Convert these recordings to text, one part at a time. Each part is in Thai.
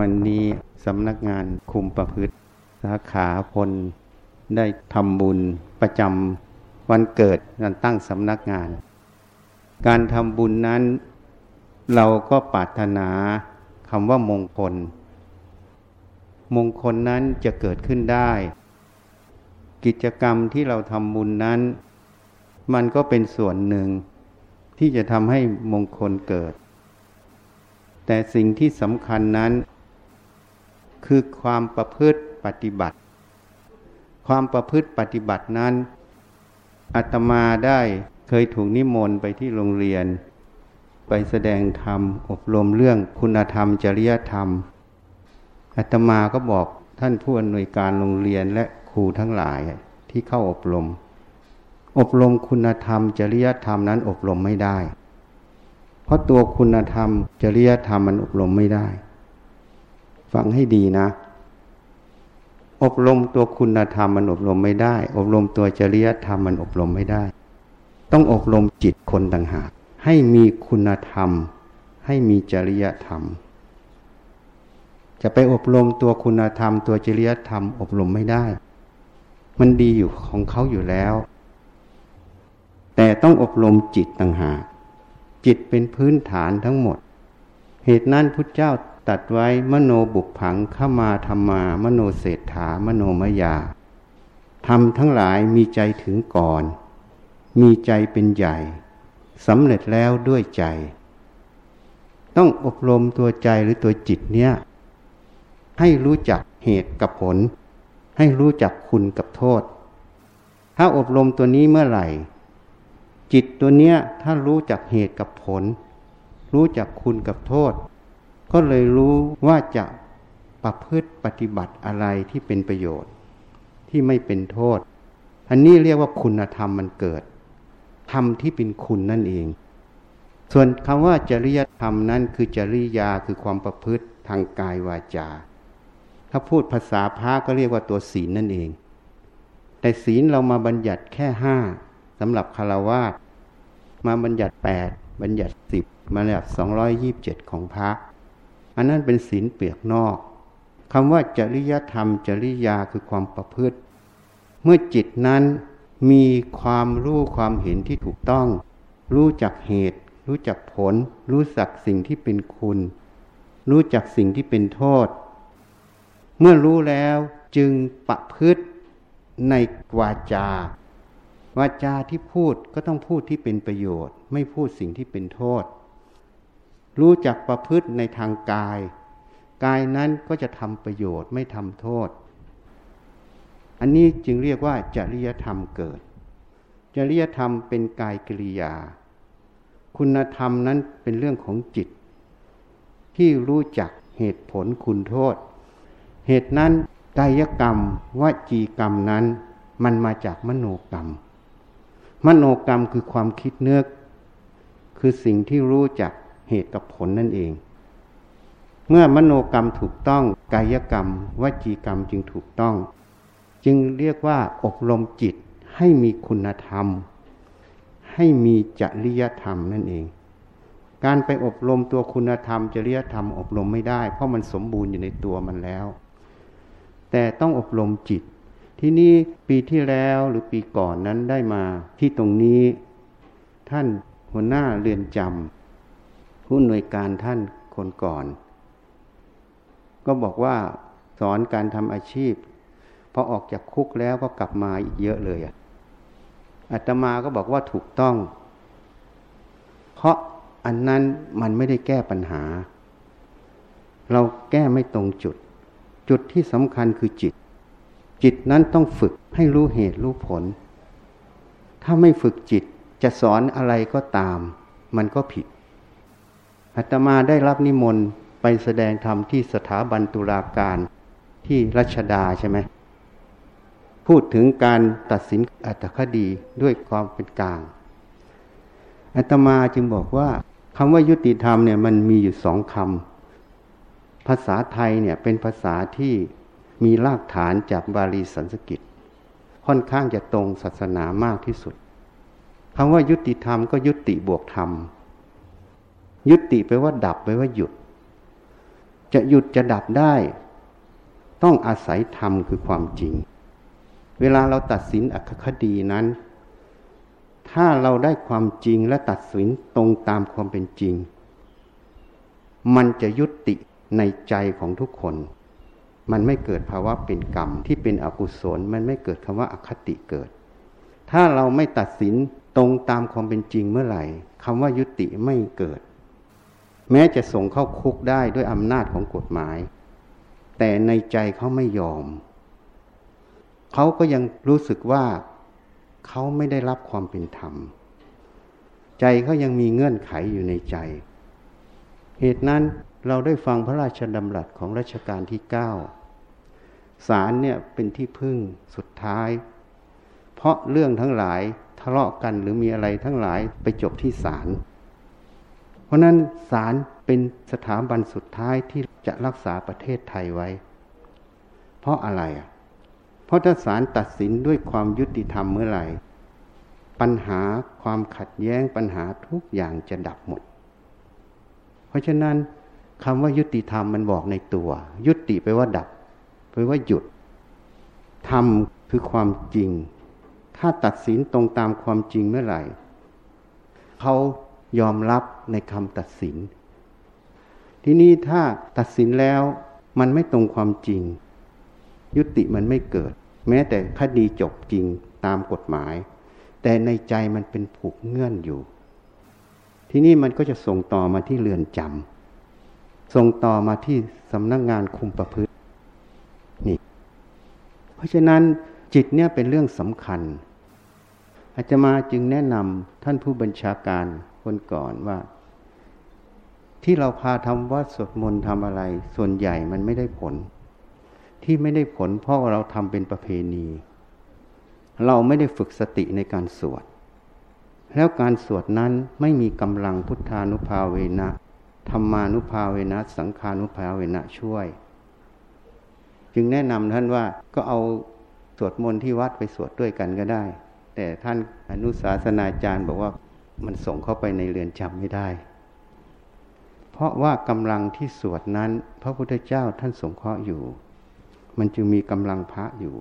วันนี้สำนักงานคุมประพฤติ สาขาพล ได้ทำบุญประจำวันเกิดการตั้งสำนักงาน การทำบุญนั้น เราก็ปรารถนาคำว่ามงคล มงคลนั้นจะเกิดขึ้นได้ กิจกรรมที่เราทำบุญนั้น มันก็เป็นส่วนหนึ่ง ที่จะทำให้มงคลเกิด แต่สิ่งที่สำคัญนั้น คือความประพฤติปฏิบัติ ความประพฤติปฏิบัตินั้นอาตมาได้เคยถูกนิมนต์ไปที่โรงเรียน ไปแสดงธรรม อบรมเรื่องคุณธรรม จริยธรรมอาตมาก็บอกท่านผู้อำนวยการโรงเรียนและครูทั้งหลายที่เข้าอบรม อบรมคุณธรรม จริยธรรมนั้นอบรมไม่ได้ เพราะตัวคุณธรรม จริยธรรมมันอบรมไม่ได้ ฟังให้ดีนะ อบรมตัวคุณธรรมมันอบรมไม่ได้ อบรมตัวจริยธรรมมันอบรมไม่ได้ ต้องอบรมจิตคนต่างหาก ให้มีคุณธรรม ให้มีจริยธรรม จะไปอบรมตัวคุณธรรม ตัวจริยธรรม อบรมไม่ได้ มันดีอยู่ของเขาอยู่แล้ว แต่ต้องอบรมจิตต่างหากจิตเป็นพื้นฐานทั้งหมด เหตุนั้นพุทธเจ้า ตัดไว้มโนบุพผังเข้ามาธรรมา มโนเศรษฐามโนมยาทำทั้งหลายมีใจถึงก่อน มีใจเป็นใหญ่สำเร็จแล้วด้วยใจ ต้องอบรมตัวใจหรือตัวจิตเนี้ยให้รู้จักเหตุกับผล ให้รู้จักคุณกับโทษ ถ้าอบรมตัวนี้เมื่อไหร่ จิตตัวเนี้ยถ้ารู้จักเหตุกับผล รู้จักคุณกับโทษ ก็เลยรู้ว่าจะประพฤติปฏิบัติอะไรที่เป็นประโยชน์ ที่ไม่เป็นโทษ อันนี้เรียกว่าคุณธรรมมันเกิดธรรมที่เป็นคุณนั่นเอง ส่วนคำว่าจริยธรรมนั้นคือจริยาคือความประพฤติทางกายวาจา ถ้าพูดภาษาพระก็เรียกว่าตัวศีลนั่นเอง แต่ศีลเรามาบัญญัติแค่ห้าสำหรับคารวาสมาบัญญัติแปดบัญญัติสิบมาบัญญัติสองร้อยยี่บเจ็ดของพระ อันนั้นเป็นศีลเปียกนอกคำว่าจริยธรรม จริยาคือความประพฤติ เมื่อจิตนั้นมีความรู้ความเห็นที่ถูกต้อง รู้จักเหตุ รู้จักผล รู้จักสิ่งที่เป็นคุณ รู้จักสิ่งที่เป็นโทษ เมื่อรู้แล้วจึงประพฤติในวาจาวาจาที่พูดก็ต้องพูดที่เป็นประโยชน์ ไม่พูดสิ่งที่เป็นโทษ รู้จักประพฤติในทางกาย กายนั้นก็จะทำประโยชน์ไม่ทำโทษ อันนี้จึงเรียกว่าจริยธรรมเกิด จริยธรรมเป็นกายกิริยา คุณธรรมนั้นเป็นเรื่องของจิต ที่รู้จักเหตุผลคุณโทษ เหตุนั้นกายกรรมวจีกรรมนั้นมันมาจากมโนกรรม มโนกรรมคือความคิดเนื้อคือสิ่งที่รู้จัก เหตุกับผลนั่นเอง เมื่อมโนกรรมถูกต้องกายกรรมวจีกรรมจึงถูกต้อง จึงเรียกว่าอบรมจิตให้มีคุณธรรม ให้มีจริยธรรมนั่นเอง การไปอบรมตัวคุณธรรม จริยธรรม อบรมไม่ได้ เพราะมันสมบูรณ์อยู่ในตัวมันแล้ว แต่ต้องอบรมจิต ที่นี่ปีที่แล้วหรือปีก่อนนั้นได้มาที่ตรงนี้ ท่านหัวหน้าเรือนจำ ผู้หน่วยการท่านคนก่อน ก็บอกว่าสอนการทำอาชีพพอออกจากคุกแล้วก็กลับมาอีกเยอะเลยอะอาตมาก็บอกว่าถูกต้อง เพราะอันนั้นมันไม่ได้แก้ปัญหา เราแก้ไม่ตรงจุด จุดที่สำคัญคือจิต จิตนั้นต้องฝึกให้รู้เหตุรู้ผล ถ้าไม่ฝึกจิตจะสอนอะไรก็ตาม มันก็ผิด อาตมาได้รับนิมนต์ไปแสดงธรรมที่สถาบันตุลาการที่รัชดาใช่ไหมพูดถึงการตัดสินอัตคดีด้วยความเป็นกลางอาตมาจึงบอกว่าคำว่ายุติธรรมเนี่ยมันมีอยู่สองคำภาษาไทยเนี่ยเป็นภาษาที่มีรากฐานจากบาลีสันสกิตค่อนข้างจะตรงศาสนามากที่สุดคำว่ายุติธรรมก็ยุติบวกธรรม ยุติไปว่าดับไปว่าหยุด จะหยุดจะดับได้ ต้องอาศัยธรรมคือความจริง เวลาเราตัดสินอคดีนั้น ถ้าเราได้ความจริงและตัดสินตรงตามความเป็นจริง มันจะยุติในใจของทุกคน มันไม่เกิดภาวะเป็นกรรมที่เป็นอกุศล มันไม่เกิดคำว่าอคติเกิด ถ้าเราไม่ตัดสินตรงตามความเป็นจริงเมื่อไหร่คำว่ายุติไม่เกิด แม้จะส่งเข้าคุกได้ด้วยอำนาจของกฎหมาย แต่ในใจเขาไม่ยอม เขาก็ยังรู้สึกว่าเขาไม่ได้รับความเป็นธรรม ใจเขายังมีเงื่อนไขอยู่ในใจ เหตุนั้นเราได้ฟังพระราชดำรัสของรัชกาลที่เก้าศาลเนี่ยเป็นที่พึ่งสุดท้าย เพราะเรื่องทั้งหลายทะเลาะกันหรือมีอะไรทั้งหลายไปจบที่ศาล เพราะนั้นศาลเป็นสถาบันสุดท้ายที่จะรักษาประเทศไทยไว้ เพราะอะไรอะเพราะถ้าศาลตัดสินด้วยความยุติธรรมเมื่อไหร่ ปัญหาความขัดแย้งปัญหาทุกอย่างจะดับหมด เพราะฉะนั้นคำว่ายุติธรรมมันบอกในตัว ยุติไปว่าดับไปว่าหยุด ธรรมคือความจริง ถ้าตัดสินตรงตามความจริงเมื่อไหร่ เขา ยอมรับในคำตัดสิน ทีนี้ถ้าตัดสินแล้วมันไม่ตรงความจริง ยุติมันไม่เกิด แม้แต่คดีจบจริงตามกฎหมาย แต่ในใจมันเป็นผูกเงื่อนอยู่ ที่นี่มันก็จะส่งต่อมาที่เรือนจำส่งต่อมาที่สำนักงงานคุมประพฤตินี่ เพราะฉะนั้นจิตเนี่ยเป็นเรื่องสำคัญอาจจะมาจึงแนะนำท่านผู้บัญชาการ คนก่อนว่า ที่เราพาทำวัดสวดมนต์ทำอะไร ส่วนใหญ่มันไม่ได้ผล ที่ไม่ได้ผลเพราะเราทำเป็นประเพณี เราไม่ได้ฝึกสติในการสวด แล้วการสวดนั้นไม่มีกำลังพุทธานุภาเวนะธรรมานุภาเวนะสังขานุภาเวนะช่วย จึงแนะนำท่านว่าก็เอาสวดมนต์ที่วัดไปสวดด้วยกันก็ได้ แต่ท่านอนุสาสนาจารย์บอกว่า มันส่งเข้าไปในเรือนจำไม่ได้ เพราะว่ากำลังที่สวดนั้น พระพุทธเจ้าท่านสงเคราะห์อยู่ มันจึงมีกำลังพระอยู่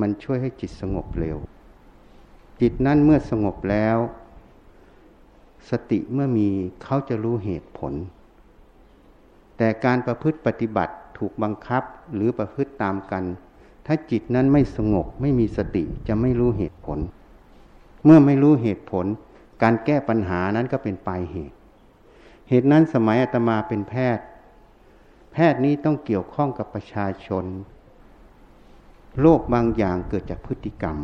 มันช่วยให้จิตสงบเร็ว จิตนั้นเมื่อสงบแล้ว สติเมื่อมีเขาจะรู้เหตุผล แต่การประพฤติปฏิบัติถูกบังคับหรือประพฤติตามกัน ถ้าจิตนั้นไม่สงบไม่มีสติจะไม่รู้เหตุผล เมื่อไม่รู้เหตุผล การแก้ปัญหานั้นก็เป็นปลายเหตุ เหตุนั้นสมัยอาตมาเป็นแพทย์ แพทย์นี้ต้องเกี่ยวข้องกับประชาชน โรคบางอย่างเกิดจากพฤติกรรม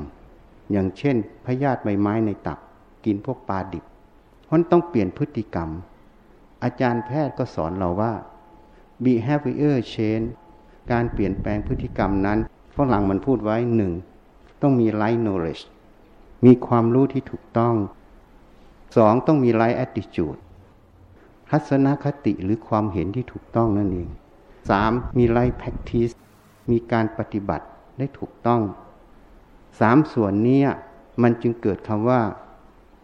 อย่างเช่นพยาธิใบไม้ในตับ กินพวกปลาดิบราะต้องเปลี่ยนพฤติกรรม อาจารย์แพทย์ก็สอนเราว่า behavior change การเปลี่ยนแปลงพฤติกรรมนั้นฝรั่งมันพูดไว้หนึ่งต้องมี right knowledge มีความรู้ที่ถูกต้อง สองต้องมี right attitude ทัศนคติหรือความเห็นที่ถูกต้องนั่นเองสามมี right practice มีการปฏิบัติได้ถูกต้องสามส่วนนี้มันจึงเกิดคำว่า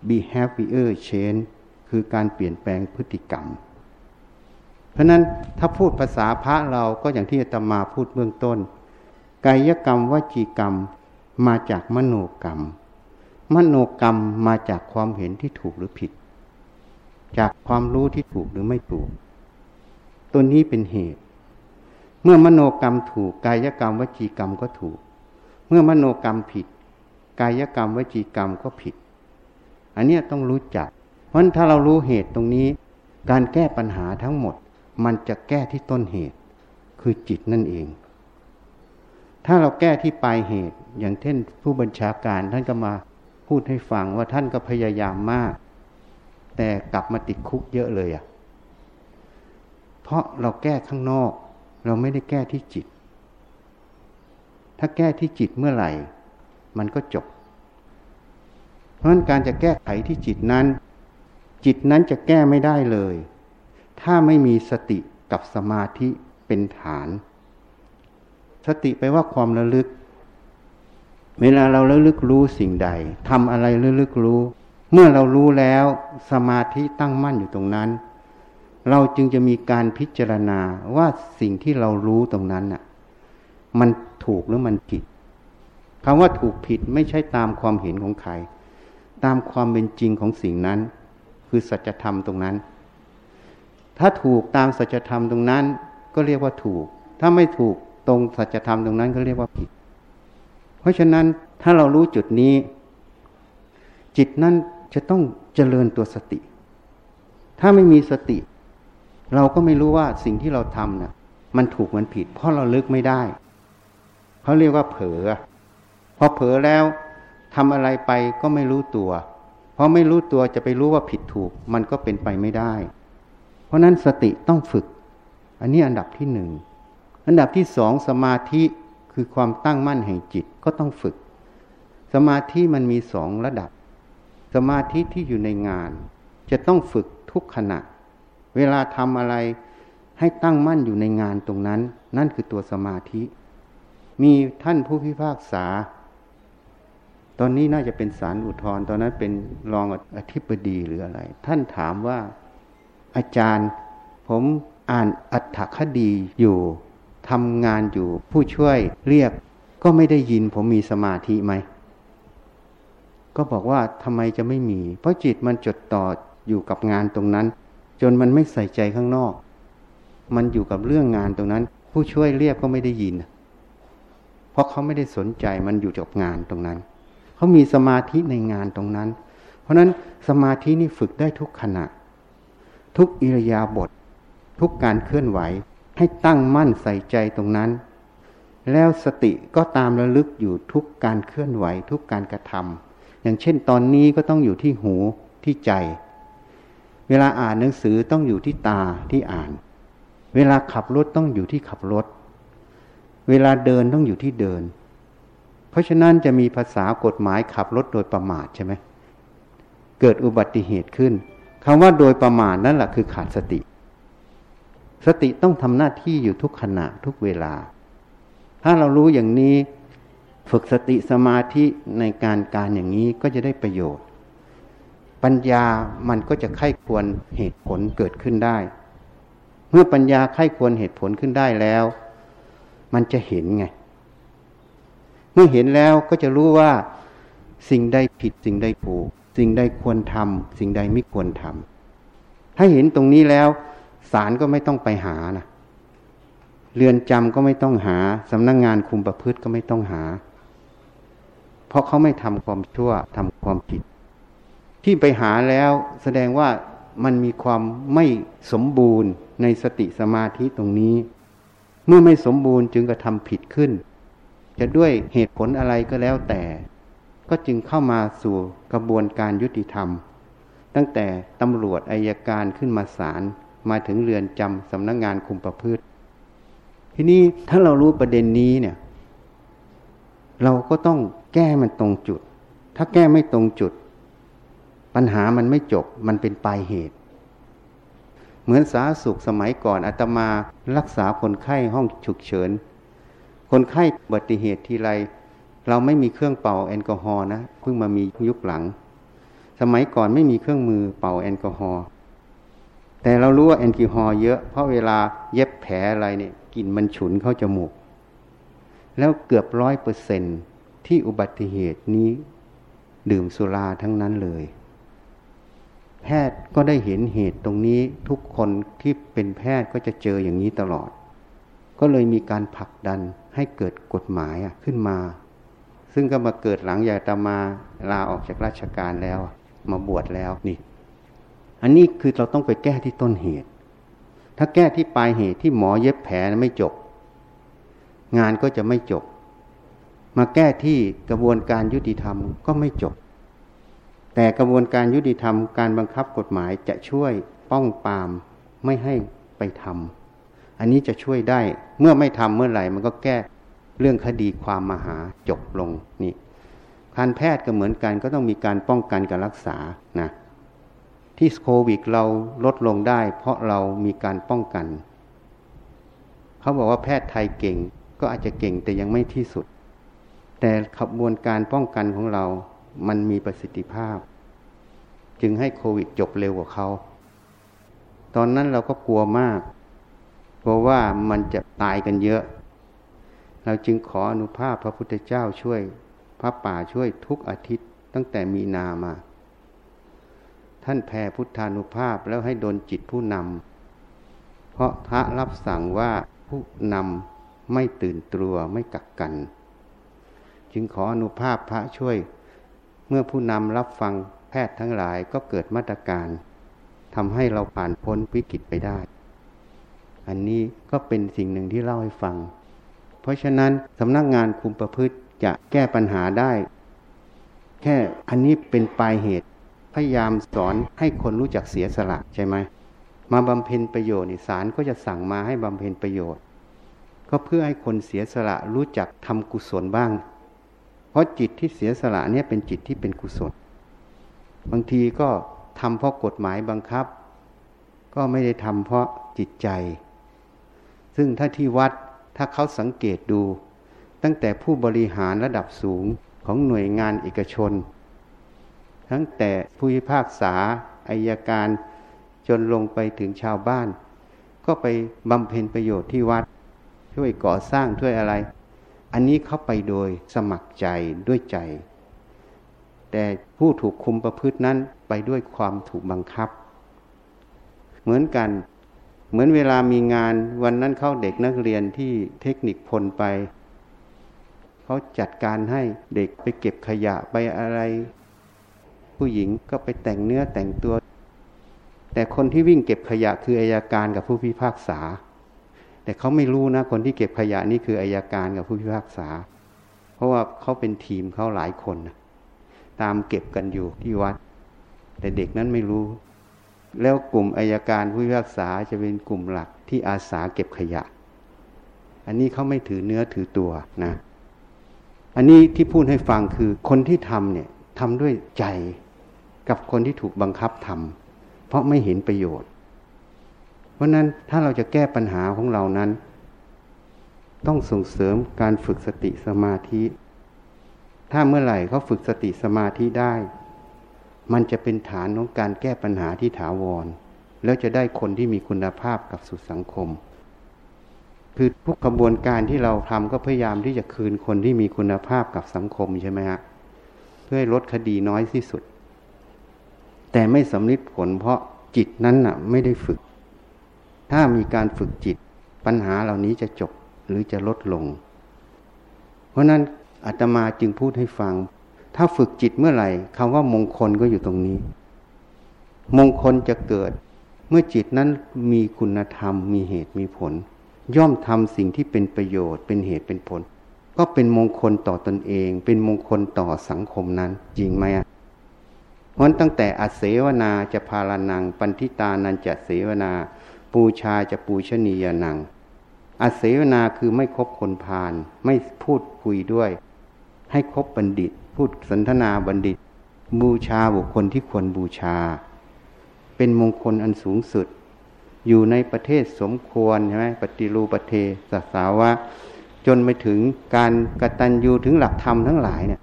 behavior change คือการเปลี่ยนแปลงพฤติกรรม เพราะนั้นถ้าพูดภาษาพระเราก็อย่างที่อาตมาพูดเบื้องต้น กายกรรมวจีกรรมมาจากมโนกรรม มโนกรรมมาจากความเห็นที่ถูกหรือผิด จากความรู้ที่ถูกหรือไม่ถูก ตัวนี้เป็นเหตุ เมื่อมโนกรรมถูกกายกรรมวจีกรรมก็ถูก เมื่อมโนกรรมผิด กายกรรมวจีกรรมก็ผิด อันนี้ต้องรู้จัก เพราะถ้าเรารู้เหตุตรงนี้ การแก้ปัญหาทั้งหมด มันจะแก้ที่ต้นเหตุ คือจิตนั่นเองถ้าเราแก้ที่ปลายเหตุ อย่างเช่นผู้บัญชาการท่านก็มา พูดให้ฟังว่าท่านก็พยายามมาก แต่กลับมาติดคุกเยอะเลยอะ่ะ เพราะเราแก้ข้างนอก เราไม่ได้แก้ที่จิต ถ้าแก้ที่จิตเมื่อไหร่ มันก็จบ เพราะฉะนั้นการจะแก้ไขที่จิตนั้น จิตนั้นจะแก้ไม่ได้เลย ถ้าไม่มีสติกับสมาธิเป็นฐาน สติไปว่าความระลึก เวลาเราระลึกรู้สิ่งใดทำอะไรระลึกรู้ เมื่อเรารู้แล้วสมาธิตั้งมั่นอยู่ตรงนั้น เราจึงจะมีการพิจารณาว่าสิ่งที่เรารู้ตรงนั้นน่ะ มันถูกหรือมันผิดคำว่าถูกผิดไม่ใช่ตามความเห็นของใคร ตามความเป็นจริงของสิ่งนั้น คือสัจธรรมตรงนั้น ถ้าถูกตามสัจธรรมตรงนั้น ก็เรียกว่าถูก ถ้าไม่ถูกตรงสัจธรรมตรงนั้นก็เรียกว่าผิด ราะฉะนั้นถ้าเรารู้จุดนี้ จิตนั้นจะต้องเจริญตัวสติ ถ้าไม่มีสติ เราก็ไม่รู้ว่าสิ่งที่เราทำเนี่ยมันถูกมันผิด เพราะเราลึกไม่ได้เขาเรียกว่าเผลอพอเผลอแล้วทำอะไรไปก็ไม่รู้ตัวเพราะไม่รู้ตัวจะไปรู้ว่าผิดถูก มันก็เป็นไปไม่ได้ เพราะนั้นสติต้องฝึก อันนี้อันดับที่หนึ่ง อันดับที่สองสมาธิ คือความตั้งมั่นแห่งจิตก็ต้องฝึก สมาธิมันมีสองระดับ สมาธิที่อยู่ในงาน จะต้องฝึกทุกขณะ เวลาทำอะไรให้ตั้งมั่นอยู่ในงานตรงนั้น นั่นคือตัวสมาธิ มีท่านผู้พิพากษา ตอนนี้น่าจะเป็นสารอุทธรตอนนั้นเป็นรองอธิบดีหรืออะไร ท่านถามว่าอาจารย์ ผมอ่านอัตถคดีอยู่ ทำงานอยู่ผู้ช่วยเรียกก็ไม่ได้ยินผมมีสมาธิไหม ก็บอกว่าทำไมจะไม่มี เพราะจิตมันจดต่ออยู่กับงานตรงนั้น จนมันไม่ใส่ใจข้างนอก มันอยู่กับเรื่องงานตรงนั้น ผู้ช่วยเรียกก็ไม่ได้ยิน เพราะเขาไม่ได้สนใจมันอยู่กับงานตรงนั้น เขามีสมาธิในงานตรงนั้น เพราะนั้นสมาธินี่ฝึกได้ทุกขณะ ทุกอิรยาบถททุกการเคลื่อนไหว ให้ตั้งมั่นใส่ใจตรงนั้น แล้วสติก็ตามระลึกอยู่ทุกการเคลื่อนไหวทุกการกระทำอย่างเช่นตอนนี้ก็ต้องอยู่ที่หูที่ใจ เวลาอ่านหนังสือต้องอยู่ที่ตาที่อ่าน เวลาขับรถต้องอยู่ที่ขับรถ เวลาเดินต้องอยู่ที่เดิน เพราะฉะนั้นจะมีภาษากฎหมายขับรถโดยประมาทใช่ไหมเกิดอุบัติเหตุขึ้นคำว่าโดยประมาทนั่นแหละคือขาดสติ สติต้องทำหน้าที่อยู่ทุกขณะทุกเวลา ถ้าเรารู้อย่างนี้ ฝึกสติสมาธิในการการอย่างนี้ก็จะได้ประโยชน์ ปัญญามันก็จะไข้ควรเหตุผลเกิดขึ้นได้ เมื่อปัญญาไข้ควรเหตุผลขึ้นได้แล้ว มันจะเห็นไง เมื่อเห็นแล้วก็จะรู้ว่า สิ่งใดผิดสิ่งใดถูก สิ่งใดควรทำสิ่งใดไม่ควรทำถ้าเห็นตรงนี้แล้ว ศาลก็ไม่ต้องไปหานะเรือนจำก็ไม่ต้องหาสำนักงงานคุมประพฤติก็ไม่ต้องหา เพราะเขาไม่ทำความชั่วทำความผิด ที่ไปหาแล้วแสดงว่ามันมีความไม่สมบูรณ์ในสติสมาธิตรงนี้ เมื่อไม่สมบูรณ์จึงกระทำผิดขึ้น จะด้วยเหตุผลอะไรก็แล้วแต่ ก็จึงเข้ามาสู่กระบวนการยุติธรรม ตั้งแต่ตำรวจอายการขึ้นมาศาล มาถึงเรือนจำสำนักงงานคุมประพฤติ ทีนี้ถ้าเรารู้ประเด็นนี้เนี่ย เราก็ต้องแก้มันตรงจุด ถ้าแก้ไม่ตรงจุด ปัญหามันไม่จบมันเป็นปลายเหตุ เหมือนสาสุขสมัยก่อนอาตมารักษาคนไข้ห้องฉุกเฉิน คนไข้อุบัติเหตุทีไรเราไม่มีเครื่องเป่าแอลกอฮอล์นะเพิ่งมามียุคหลัง สมัยก่อนไม่มีเครื่องมือเป่าแอลกอฮอล์ แต่เรารู้ว่าแอลกอฮอล์เยอะ เพราะเวลาเย็บแผลอะไรเนี่ยกลิ่นมันฉุนเข้าจมูก แล้วเกือบร้อยเปอร์เซนที่อุบัติเหตุนี้ดื่มสุราทั้งนั้นเลย แพทย์ก็ได้เห็นเหตุตรงนี้ทุกคนที่เป็นแพทย์ก็จะเจออย่างนี้ตลอด ก็เลยมีการผลักดันให้เกิดกฎหมายขึ้นมา ซึ่งก็มาเกิดหลังยาตามาลาออกจากราชการแล้ว มาบวชแล้วนี่ อันนี้คือเราต้องไปแก้ที่ต้นเหตุ ถ้าแก้ที่ปลายเหตุที่หมอเย็บแผลไม่จบ งานก็จะไม่จบ มาแก้ที่กระบวนการยุติธรรมก็ไม่จบ แต่กระบวนการยุติธรรมการบังคับกฎหมายจะช่วยป้องปามไม่ให้ไปทำอันนี้จะช่วยได้เมื่อไม่ทำเมื่อไหร่มันก็แก้เรื่องคดีความมหาจบลงนี่การแพทย์ก็เหมือนกันก็ต้องมีการป้องกันการรักษานะ ที่โควิดเราลดลงได้ เพราะเรามีการป้องกัน เขาบอกว่าแพทย์ไทยเก่งก็อาจจะเก่งแต่ยังไม่ที่สุด แต่ขบวนการป้องกันของเรา มันมีประสิทธิภาพ จึงให้โควิดจบเร็วกว่าเขา ตอนนั้นเราก็กลัวมาก เพราะว่ามันจะตายกันเยอะ เราจึงขออนุภาพพระพุทธเจ้าช่วย พระป่าช่วยทุกอาทิตย์ตั้งแต่มีนามา ท่านแผ่พุทธานุภาพแล้วให้โดนจิตผู้นำ เพราะพระรับสั่งว่าผู้นำไม่ตื่นตัวไม่กักกัน จึงขออนุภาพพระช่วย เมื่อผู้นำรับฟังแพทย์ทั้งหลายก็เกิดมาตรการทำให้เราผ่านพ้นวิกฤตไปได้ อันนี้ก็เป็นสิ่งหนึ่งที่เล่าให้ฟัง เพราะฉะนั้นสำนักงานคุมประพฤติจะแก้ปัญหาได้ แค่อันนี้เป็นปลายเหตุ ยายามสอนให้คนรู้จักเสียสละใช่ไหมมาบำเพ็ญประโยชน์นี่ศาลก็จะสั่งมาให้บำเพ็ญประโยชน์ ก็เพื่อให้คนเสียสละรู้จักทำกุศลบ้าง เพราะจิตที่เสียสละเนี่ยเป็นจิตที่เป็นกุศล บางทีก็ทำเพราะกฎหมายบังคับ ก็ไม่ได้ทำเพราะจิตใจ ซึ่งถ้าที่วัดถ้าเขาสังเกตดู ตั้งแต่ผู้บริหารระดับสูงของหน่วยงานเอกชน ทั้งแต่ผู้พิพากษาอายการจนลงไปถึงชาวบ้าน ก็ไปบำเพ็ญประโยชน์ที่วัด ช่วยก่อสร้างช่วยอะไร อันนี้เขาไปโดยสมัครใจด้วยใจ แต่ผู้ถูกคุมประพฤตินั้นไปด้วยความถูกบังคับ เหมือนกัน เหมือนเวลามีงานวันนั้นเข้าเด็กนักเรียนที่เทคนิคพลไป เขาจัดการให้เด็กไปเก็บขยะไปอะไร ผู้หญิงก็ไปแต่งเนื้อแต่งตัว แต่คนที่วิ่งเก็บขยะคืออายการกับผู้พิพากษา แต่เขาไม่รู้นะคนที่เก็บขยะนี่คืออายการกับผู้พิพากษา เพราะว่าเขาเป็นทีมเขาหลายคนนะตามเก็บกันอยู่ที่วัด แต่เด็กนั้นไม่รู้ แล้วกลุ่มอายการผู้พิพากษาจะเป็นกลุ่มหลักที่อาสาเก็บขยะ อันนี้เขาไม่ถือเนื้อถือตัวนะ อันนี้ที่พูดให้ฟังคือคนที่ทำเนี่ยทำด้วยใจ กับคนที่ถูกบังคับทำเพราะไม่เห็นประโยชน์ เพราะนั้นถ้าเราจะแก้ปัญหาของเรานั้น ต้องส่งเสริมการฝึกสติสมาธิ ถ้าเมื่อไหร่เขาฝึกสติสมาธิได้ มันจะเป็นฐานของการแก้ปัญหาที่ถาวร แล้วจะได้คนที่มีคุณภาพกับสู่สังคม คือทุกกระบวนการที่เราทำก็พยายามที่จะคืนคนที่มีคุณภาพกับสังคมใช่ไหมฮะเพื่อให้ลดคดีน้อยที่สุด แต่ไม่สำลิดผลเพราะจิตนั้นน่ะไม่ได้ฝึก ถ้ามีการฝึกจิต ปัญหาเหล่านี้จะจบหรือจะลดลง เพราะนั้นอาตมาจึงพูดให้ฟัง ถ้าฝึกจิตเมื่อไหร่คำว่ามงคลก็อยู่ตรงนี้ มงคลจะเกิด เมื่อจิตนั้นมีคุณธรรม มีเหตุมีผล ย่อมทำสิ่งที่เป็นประโยชน์ เป็นเหตุเป็นผล ก็เป็นมงคลต่อตอนเอง เป็นมงคลต่อสังคมนั้น จริงไหมอะ เพราะตั้งแต่อเสวนาจะพาลานัง ปันทิตานันจะเสวนา ปูชาจะปูชนียนังอเสวนาคือไม่คบคนพาลไม่พูดคุยด้วย ให้คบบัณฑิต พูดสนทนาบัณฑิต บูชาบุคคลที่ควรบูชา เป็นมงคลอันสูงสุด อยู่ในประเทศสมควรใช่ไหมปฏิรูประเทศสาวะจนไปถึงการกตัญญูถึงหลักธรรมทั้งหลายเนี่ย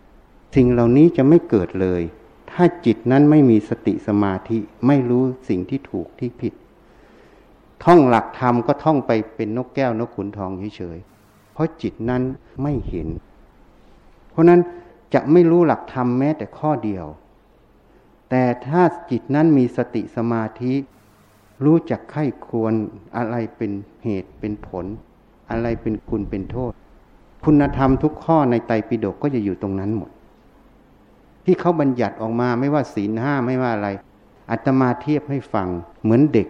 สิ่งเหล่านี้จะไม่เกิดเลย ถ้าจิตนั้นไม่มีสติสมาธิไม่รู้สิ่งที่ถูกที่ผิด ท่องหลักธรรมก็ท่องไปเป็นนกแก้วนกขุนทองเฉยๆเพราะจิตนั้นไม่เห็น เพราะนั้นจะไม่รู้หลักธรรมแม้แต่ข้อเดียว แต่ถ้าจิตนั้นมีสติสมาธิ รู้จักไข้ควรอะไรเป็นเหตุเป็นผล อะไรเป็นคุณเป็นโทษ คุณธรรมทุกข้อในไตรปิฎกก็จะอยู่ตรงนั้นหมด ที่เขาบัญญัติออกมาไม่ว่าศีลห้าไม่ว่าอะไรอัตมาเทียบให้ฟังเหมือนเด็ก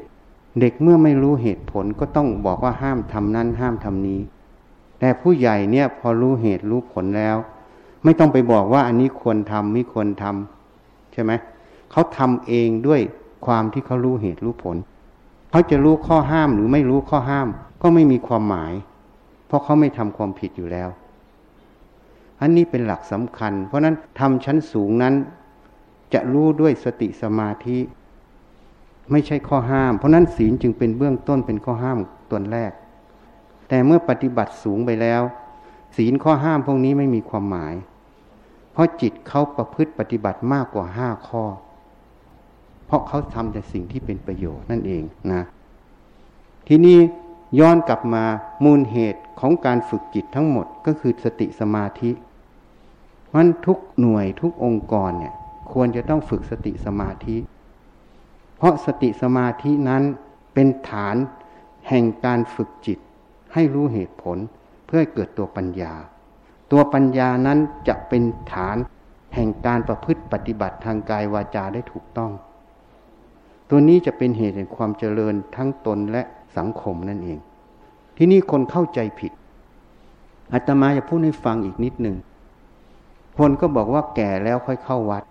เด็กเมื่อไม่รู้เหตุผลก็ต้องบอกว่าห้ามทำนั้นห้ามทำนี้ แต่ผู้ใหญ่เนี่ยพอรู้เหตุรู้ผลแล้ว ไม่ต้องไปบอกว่าอันนี้ควรทำไม่ควรทำใช่ไหมเขาทำเองด้วยความที่เขารู้เหตุรู้ผลเขาจะรู้ข้อห้ามหรือไม่รู้ข้อห้าม ก็ไม่มีความหมาย เพราะเขาไม่ทำความผิดอยู่แล้ว อันนี้เป็นหลักสำคัญ เพราะนั้นทำชั้นสูงนั้น จะรู้ด้วยสติสมาธิ ไม่ใช่ข้อห้าม เพราะนั้นศีลจึงเป็นเบื้องต้นเป็นข้อห้ามตัวแรก แต่เมื่อปฏิบัติสูงไปแล้ว ศีลข้อห้ามพวกนี้ไม่มีความหมาย เพราะจิตเขาประพฤติปฏิบัติมากกว่าห้าข้อ เพราะเขาทำแต่สิ่งที่เป็นประโยชน์นั่นเองนะ ทีนี้ ย้อนกลับมามูลเหตุของการฝึกจิตทั้งหมดก็คือสติสมาธิมันทุกหน่วยทุกองค์กรเนี่ยควรจะต้องฝึกสติสมาธิ เพราะสติสมาธินั้นเป็นฐานแห่งการฝึกจิต ให้รู้เหตุผลเพื่อให้เกิดตัวปัญญา ตัวปัญญานั้นจะเป็นฐานแห่งการประพฤติปฏิบัติทางกายวาจาได้ถูกต้อง ตัวนี้จะเป็นเหตุแห่งความเจริญทั้งตนและ สังคมนั่นเอง ที่นี่คนเข้าใจผิดอาตมาจะพูดให้ฟังอีกนิดหนึ่งคนก็บอกว่าแก่แล้วค่อยเข้าวัด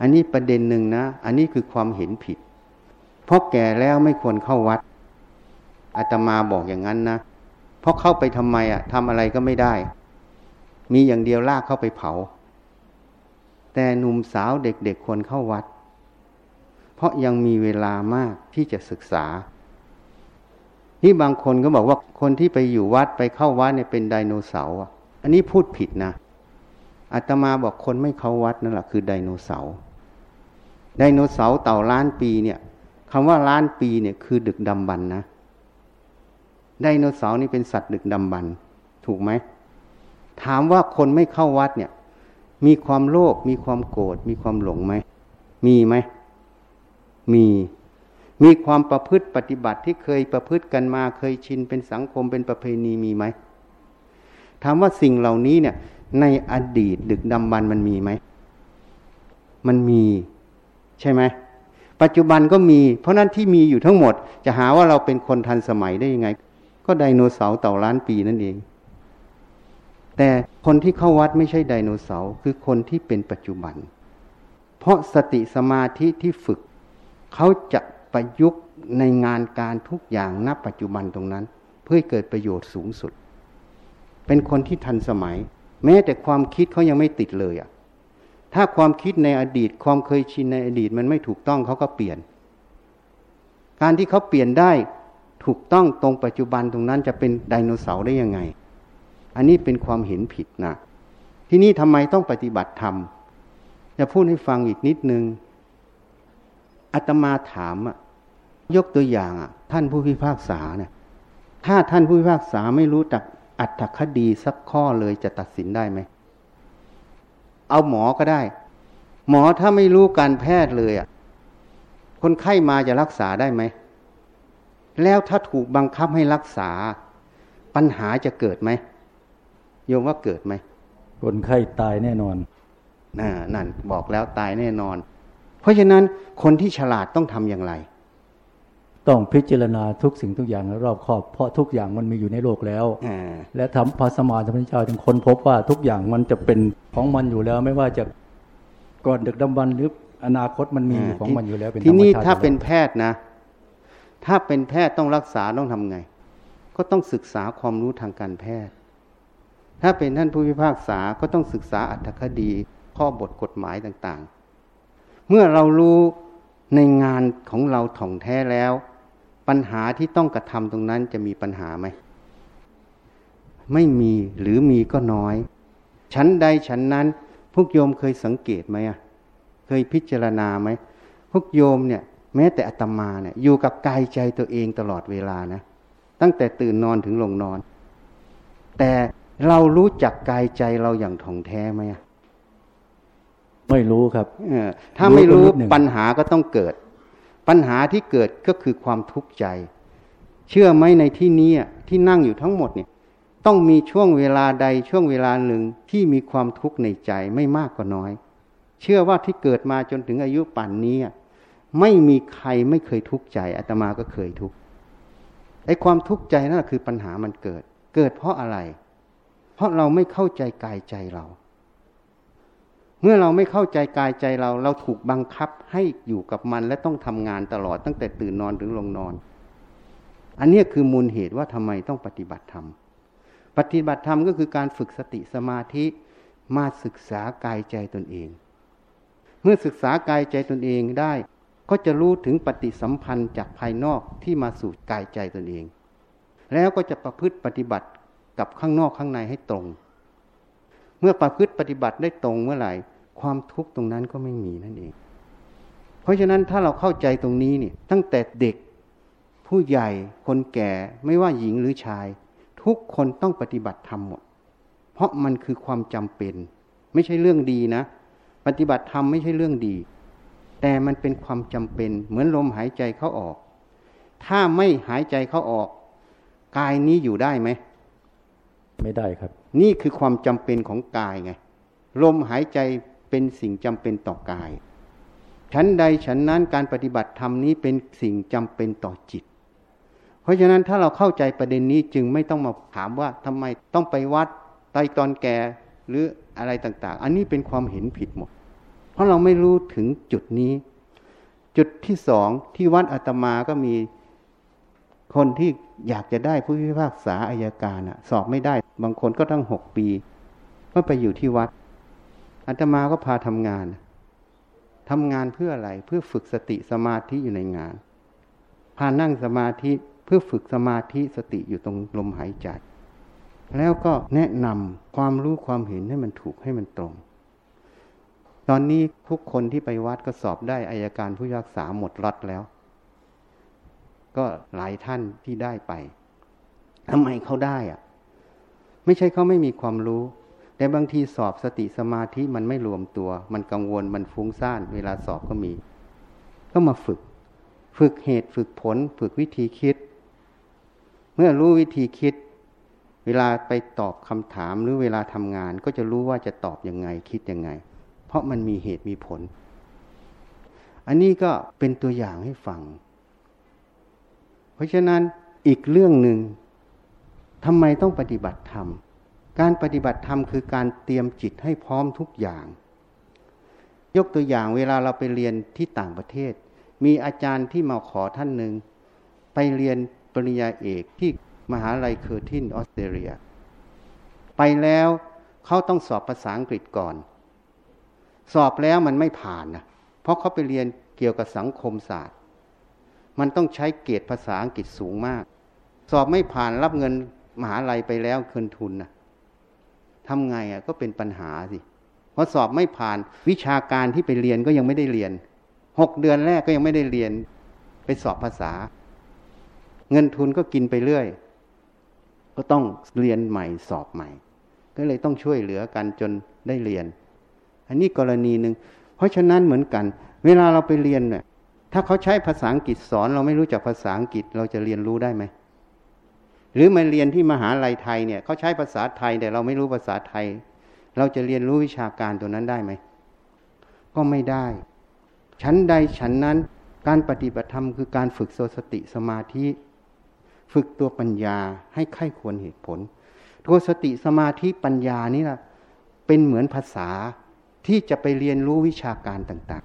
อันนี้ประเด็นหนึ่งนะ อันนี้คือความเห็นผิด เพราะแก่แล้วไม่ควรเข้าวัดอาตมาบอกอย่างนั้นนะเพราะเข้าไปทำไมอะ่ะทำอะไรก็ไม่ได้ มีอย่างเดียวลากเข้าไปเผา แต่หนุ่มสาวเด็กๆควรเข้าวัด ราะยังมีเวลามากที่จะศึกษา นี่บางคนก็บอกว่าคนที่ไปอยู่วัดไปเข้าวัดเนี่ยเป็นไดโนเสาร์อันนี้พูดผิดนะอาตมาบอกคนไม่เข้าวัดนั่นแหละคือไดโนเสาร์ไดโนเสาร์เต่าล้านปีเนี่ยคำว่าล้านปีเนี่ยคือดึกดำบรรนะไดโนเสาร์นี่เป็นสัตว์ดึกดำบรรถูกไหมถามว่าคนไม่เข้าวัดเนี่ย มีความโลภมีความโกรธมีความหลงไหมมีไหม มี มีความประพฤติปฏิบัติที่เคยประพฤติกันมาเคยชินเป็นสังคมเป็นประเพณีมีไหมถามว่าสิ่งเหล่านี้เนี่ย ในอดีตดึกดำบรรมันมีไหม มันมี ใช่ไหมปัจจุบันก็มี เพราะนั้นที่มีอยู่ทั้งหมด จะหาว่าเราเป็นคนทันสมัยได้ยังไง ก็ไดโนเสาร์เต่าล้านปีนั่นเอง แต่คนที่เข้าวัดไม่ใช่ไดโนเสาร์คือคนที่เป็นปัจจุบัน เพราะสติสมาธิที่ฝึก เขาจะประยุกต์ในงานการทุกอย่างณปัจจุบันตรงนั้น เพื่อเกิดประโยชน์สูงสุด เป็นคนที่ทันสมัย แม้แต่ความคิดเขายังไม่ติดเลยอะ่ะถ้าความคิดในอดีตความเคยชินในอดีตมันไม่ถูกต้องเขาก็เปลี่ยน การที่เขาเปลี่ยนได้ถูกต้องตรงปัจจุบันตรงนั้นจะเป็นไดโนเสาร์ได้ยังไง อันนี้เป็นความเห็นผิดนะที่นี่ทำไมต้องปฏิบัติธรรมจะพูดให้ฟังอีกนิดนึง อาตมาถามอะยกตัวอย่างอะท่านผู้พิพากษาเนี่ย ถ้าท่านผู้พิพากษาไม่รู้จักอัตถคดีสักข้อเลยจะตัดสินได้ไหม เอาหมอก็ได้ หมอถ้าไม่รู้การแพทย์เลยอะคนไข้มาจะรักษาได้ไหม แล้วถ้าถูกบังคับให้รักษา ปัญหาจะเกิดไหมโยมว่าเกิดไหมคนไข้ตายแน่นอนน่นั่นบอกแล้วตายแน่นอน เพราะฉะนั้นคนที่ฉลาดต้องทำอย่างไร ต้องพิจารณาทุกสิ่งทุกอย่างรอบครอบ เพราะทุกอย่างมันมีอยู่ในโลกแล้วและทำพระสมานธรรมเจ้าถึงคนพบว่าทุกอย่างมันจะเป็นของมันอยู่แล้ว ไม่ว่าจะก่อนดึกดำบรรหรืออนาคตมันมีของมันอยู่แล้วเป็นทีนี้ถ้าเป็นแพทย์นะ ถ้าเป็นแพทย์ต้องรักษาต้องทำไง ก็ต้องศึกษาความรู้ทางการแพทย์ ถ้าเป็นท่านผู้พิพากษาก็ต้องศึกษาอัตถคดี ข้อบทกฎหมายต่าง เมื่อเรารู้ในงานของเราถ่องแท้แล้ว ปัญหาที่ต้องกระทำตรงนั้นจะมีปัญหาไหม ไม่มีหรือมีก็น้อย ชั้นใดชั้นนั้น พวกโยมเคยสังเกตไหมอะ เคยพิจารณาไหม พวกโยมเนี่ย แม้แต่อัตมาเนี่ยอยู่กับกายใจตัวเองตลอดเวลานะ ตั้งแต่ตื่นนอนถึงลงนอน แต่เรารู้จักกายใจเราอย่างถ่องแท้ไหมอะ ไม่รู้ครับถ้าไม่รู้ปัญหาก็ต้องเกิด ปัญหาที่เกิดก็คือความทุกข์ใจ เชื่อไหมในที่นี้ที่นั่งอยู่ทั้งหมดเนี่ย ต้องมีช่วงเวลาใดช่วงเวลาหนึ่งที่มีความทุกข์ในใจไม่มากก็น้อย เชื่อว่าที่เกิดมาจนถึงอายุป่านนี้ไม่มีใครไม่เคยทุกข์ใจอาตมาก็เคยทุกข์ไอ้ความทุกข์ใจนั่นคือปัญหามันเกิด เกิดเพราะอะไร เพราะเราไม่เข้าใจกายใจเรา เมื่อเราไม่เข้าใจกายใจเรา เราถูกบังคับให้อยู่กับมันและต้องทำงานตลอดตั้งแต่ตื่นนอนถึงลงนอน อันนี้คือมูลเหตุว่าทำไมต้องปฏิบัติธรรม ปฏิบัติธรรมก็คือการฝึกสติสมาธิมาศึกษากายใจตนเอง เมื่อศึกษากายใจตนเองได้ ก็จะรู้ถึงปฏิสัมพันธ์จากภายนอกที่มาสู่กายใจตนเอง แล้วก็จะประพฤติปฏิบัติกับข้างนอกข้างในให้ตรง เมื่อประพฤติปฏิบัติได้ตรงเมื่อไหร่ ความทุกข์ตรงนั้นก็ไม่มีนั่นเอง เพราะฉะนั้นถ้าเราเข้าใจตรงนี้นี่ตั้งแต่เด็กผู้ใหญ่คนแก่ไม่ว่าหญิงหรือชาย ทุกคนต้องปฏิบัติธรรมหมด เพราะมันคือความจำเป็น ไม่ใช่เรื่องดีนะ ปฏิบัติธรรมไม่ใช่เรื่องดี แต่มันเป็นความจำเป็น เหมือนลมหายใจเข้าออก ถ้าไม่หายใจเข้าออก กายนี้อยู่ได้ไหมไม่ได้ครับ นี่คือความจำเป็นของกายไงลมหายใจ เป็นสิ่งจำเป็นต่อกาย ชั้นใดฉันนั้นการปฏิบัติธรรมนี้เป็นสิ่งจำเป็นต่อจิต เพราะฉะนั้นถ้าเราเข้าใจประเด็นนี้จึงไม่ต้องมาถามว่าทำไมต้องไปวัดไตตอนแก่หรืออะไรต่างๆ อันนี้เป็นความเห็นผิดหมด เพราะเราไม่รู้ถึงจุดนี้ จุดที่สองที่วัดอาตมาก็มีคนที่อยากจะได้ผู้พิพากษาอายการสอบไม่ได้ บางคนก็ตั้งหกปี ก็ไปอยู่ที่วัด อาตมาก็พาทำงานทำงานเพื่ออะไร เพื่อฝึกสติสมาธิอยู่ในงาน พานั่งสมาธิเพื่อฝึกสมาธิสติอยู่ตรงลมหายใจ แล้วก็แนะนำความรู้ความเห็นให้มันถูกให้มันตรง ตอนนี้ทุกคนที่ไปวัดก็สอบได้อายการผู้รักษาหมดรัดแล้ว ก็หลายท่านที่ได้ไปทำไมเขาได้อะไม่ใช่เขาไม่มีความรู้ แต่บางทีสอบสติสมาธิมันไม่รวมตัว มันกังวลมันฟุ้งซ่าน เวลาสอบก็มี ก็มาฝึก ฝึกเหตุฝึกผล ฝึกวิธีคิด เมื่อรู้วิธีคิด เวลาไปตอบคำถามหรือเวลาทำงาน ก็จะรู้ว่าจะตอบยังไงคิดยังไง เพราะมันมีเหตุมีผล อันนี้ก็เป็นตัวอย่างให้ฟัง เพราะฉะนั้นอีกเรื่องหนึ่งทำไมต้องปฏิบัติธรรม การปฏิบัติธรรมคือการเตรียมจิตให้พร้อมทุกอย่าง ยกตัวอย่างเวลาเราไปเรียนที่ต่างประเทศ มีอาจารย์ที่มาขอท่านหนึ่งไปเรียนปริญญาเอกที่มหาลัยเคอร์ทินออสเตรเลีย ไปแล้วเขาต้องสอบภาษาอังกฤษก่อน สอบแล้วมันไม่ผ่านนะเพราะเขาไปเรียนเกี่ยวกับสังคมศาสตร์ มันต้องใช้เกรดภาษาอังกฤษสูงมาก สอบไม่ผ่านรับเงินมหาลัยไปแล้วคืนทุนนะ ทำไงอะก็เป็นปัญหาสิเพราะสอบไม่ผ่านวิชาการที่ไปเรียนก็ยังไม่ได้เรียนหกเดือนแรกก็ยังไม่ได้เรียน ไปสอบภาษา เงินทุนก็กินไปเรื่อย ก็ต้องเรียนใหม่สอบใหม่ ก็เลยต้องช่วยเหลือกันจนได้เรียน อันนี้กรณีหนึ่งเพราะฉะนั้นเหมือนกัน เวลาเราไปเรียนเนี่ยถ้าเขาใช้ภาษาอังกฤษสอน เราไม่รู้จักภาษาอังกฤษเราจะเรียนรู้ได้ไหม หรือมาเรียนที่มหาลัยไทยเนี่ยเขาใช้ภาษาไทยแต่เราไม่รู้ภาษาไทย เราจะเรียนรู้วิชาการตัวนั้นได้ไหมก็ไม่ได้ชั้นใดชั้นนั้นการปฏิบัติธรรมคือการฝึกโสสติสมาธิ ฝึกตัวปัญญาให้ไข้ควรเหตุผล ตัวสติสมาธิปัญญานี่แหละเป็นเหมือนภาษาที่จะไปเรียนรู้วิชาการต่าง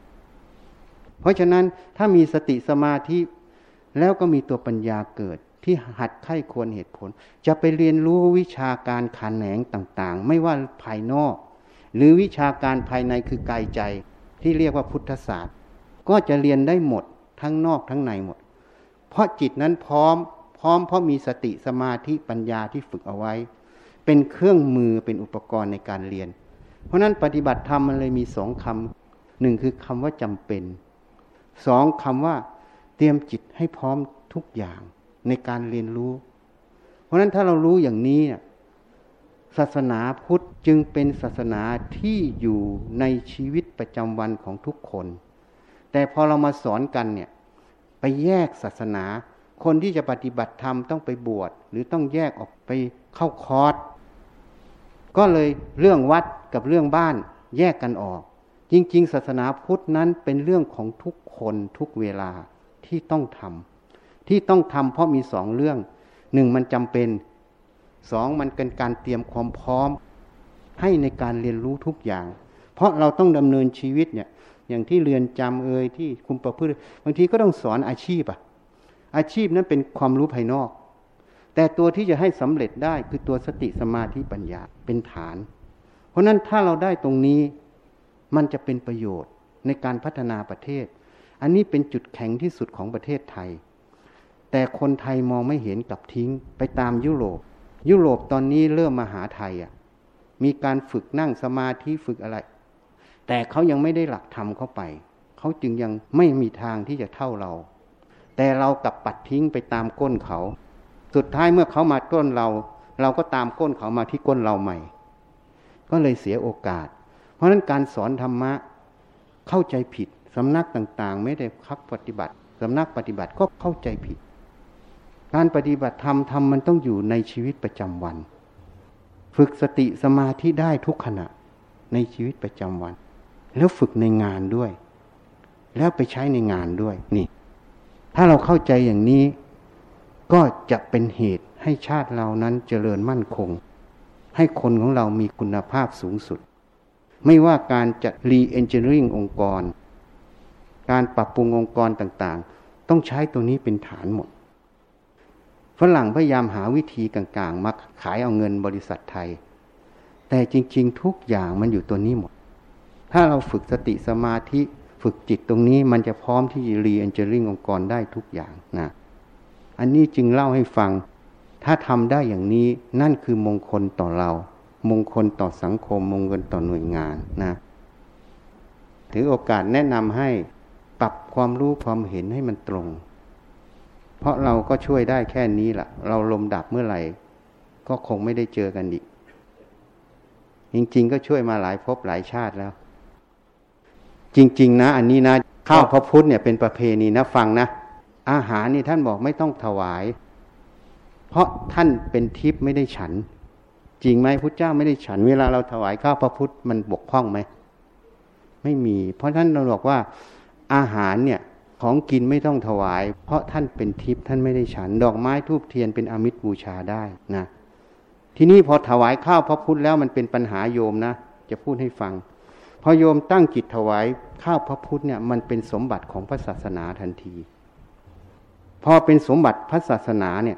ๆ เพราะฉะนั้นถ้ามีสติสมาธิแล้วก็มีตัวปัญญาเกิด ที่หัดไข้ควรเหตุผล จะไปเรียนรู้วิชาการขานแหนงต่างๆ ไม่ว่าภายนอก หรือวิชาการภายในคือกายใจที่เรียกว่าพุทธศาสตร์ ก็จะเรียนได้หมดทั้งนอกทั้งในหมด เพราะจิตนั้นพร้อม พร้อมเพราะมีสติสมาธิปัญญาที่ฝึกเอาไว้ เป็นเครื่องมือเป็นอุปกรณ์ในการเรียน เพราะนั้นปฏิบัติธรรมมันเลยมีสองคำหนึ่งคือคำว่าจำเป็นสองคำว่าเตรียมจิตให้พร้อมทุกอย่าง ในการเรียนรู้ เพราะนั้นถ้าเรารู้อย่างนี้เนี่ยศาสนาพุทธจึงเป็นศาสนาที่อยู่ในชีวิตประจำวันของทุกคน แต่พอเรามาสอนกันเนี่ยไปแยกศาสนา คนที่จะปฏิบัติธรรมต้องไปบวชหรือต้องแยกออกไปเข้าคอร์สก็เลยเรื่องวัดกับเรื่องบ้านแยกกันออก จริง ๆ ศาสนาพุทธนั้นเป็นเรื่องของทุกคนทุกเวลาที่ต้องทำ ที่ต้องทำเพราะมีสองเรื่องหนึ่งมันจำเป็นสองมันเป็นการเตรียมความพร้อม ให้ในการเรียนรู้ทุกอย่าง เพราะเราต้องดำเนินชีวิตเนี่ย อย่างที่เรียนจำเอ่ยที่คุมประพฤติบางทีก็ต้องสอนอาชีพอะอาชีพนั้นเป็นความรู้ภายนอก แต่ตัวที่จะให้สำเร็จได้คือตัวสติสมาธิปัญญาเป็นฐาน เพราะนั้นถ้าเราได้ตรงนี้มันจะเป็นประโยชน์ในการพัฒนาประเทศ อันนี้เป็นจุดแข็งที่สุดของประเทศไทย แต่คนไทยมองไม่เห็นกับทิ้งไปตามยุโรป ยุโรปตอนนี้เริ่มมาหาไทยอะมีการฝึกนั่งสมาธิฝึกอะไร แต่เขายังไม่ได้หลักธรรมเข้าไป เขาจึงยังไม่มีทางที่จะเท่าเรา แต่เรากลับปัดทิ้งไปตามก้นเขา สุดท้ายเมื่อเขามาก้นเรา เราก็ตามก้นเขามาที่ก้นเราใหม่ ก็เลยเสียโอกาส เพราะฉะนั้นการสอนธรรมะเข้าใจผิดสำนักต่างๆ ไม่ได้คักปฏิบัติสำนักปฏิบัติก็เข้าใจผิด การปฏิบัติธรรมธรรมมันต้องอยู่ในชีวิตประจำวัน ฝึกสติสมาธิได้ทุกขณะในชีวิตประจำวัน แล้วฝึกในงานด้วย แล้วไปใช้ในงานด้วยนี่ ถ้าเราเข้าใจอย่างนี้ ก็จะเป็นเหตุให้ชาติเรานั้นเจริญมั่นคง ให้คนของเรามีคุณภาพสูงสุด ไม่ว่าการจะรีเอนจิเนียริงองค์กร การปรับปรุงองค์กรต่างๆ ต้องใช้ตัวนี้เป็นฐานหมด ฝรั่งพยายามหาวิธีกลางๆมาขายเอาเงินบริษัทไทย แต่จริง ๆ ทุกอย่างมันอยู่ตัวนี้หมด ถ้าเราฝึกสติสมาธิฝึกจิตตรงนี้มันจะพร้อมที่จะ reengineering องค์กรได้ทุกอย่างนะอันนี้จึงเล่าให้ฟัง ถ้าทำได้อย่างนี้นั่นคือมงคลต่อเรา มงคลต่อสังคม มงคลต่อหน่วยงานนะถือโอกาสแนะนำให้ปรับความรู้ความเห็นให้มันตรง เพราะเราก็ช่วยได้แค่นี้แหละเราลมดับเมื่อไหร่ ก็คงไม่ได้เจอกันอีก จริง ๆ ก็ช่วยมาหลายภพหลายชาติแล้ว จริง ๆ นะ อันนี้นะข้าวพระพุทธเนี่ยเป็นประเพณีนะฟังนะ อาหารนี่ท่านบอกไม่ต้องถวาย เพราะท่านเป็นทิพย์ไม่ได้ฉัน จริงไหมพุทธเจ้าไม่ได้ฉัน เวลาเราถวายข้าวพระพุทธมันบกพร่องไหมไม่มี เพราะท่านเราบอกว่าอาหารเนี่ย ของกินไม่ต้องถวาย เพราะท่านเป็นทิพย์ท่านไม่ได้ฉัน ดอกไม้ทูบเทียนเป็นอมิตรบูชาได้นะทีนี้พอถวายข้าวพระพุทธแล้วมันเป็นปัญหาโยมนะ จะพูดให้ฟัง พอโยมตั้งจิตถวายข้าวพระพุทธเนี่ยมันเป็นสมบัติของพระศาสนาทันที พอเป็นสมบัติพระศาสนาเนี่ย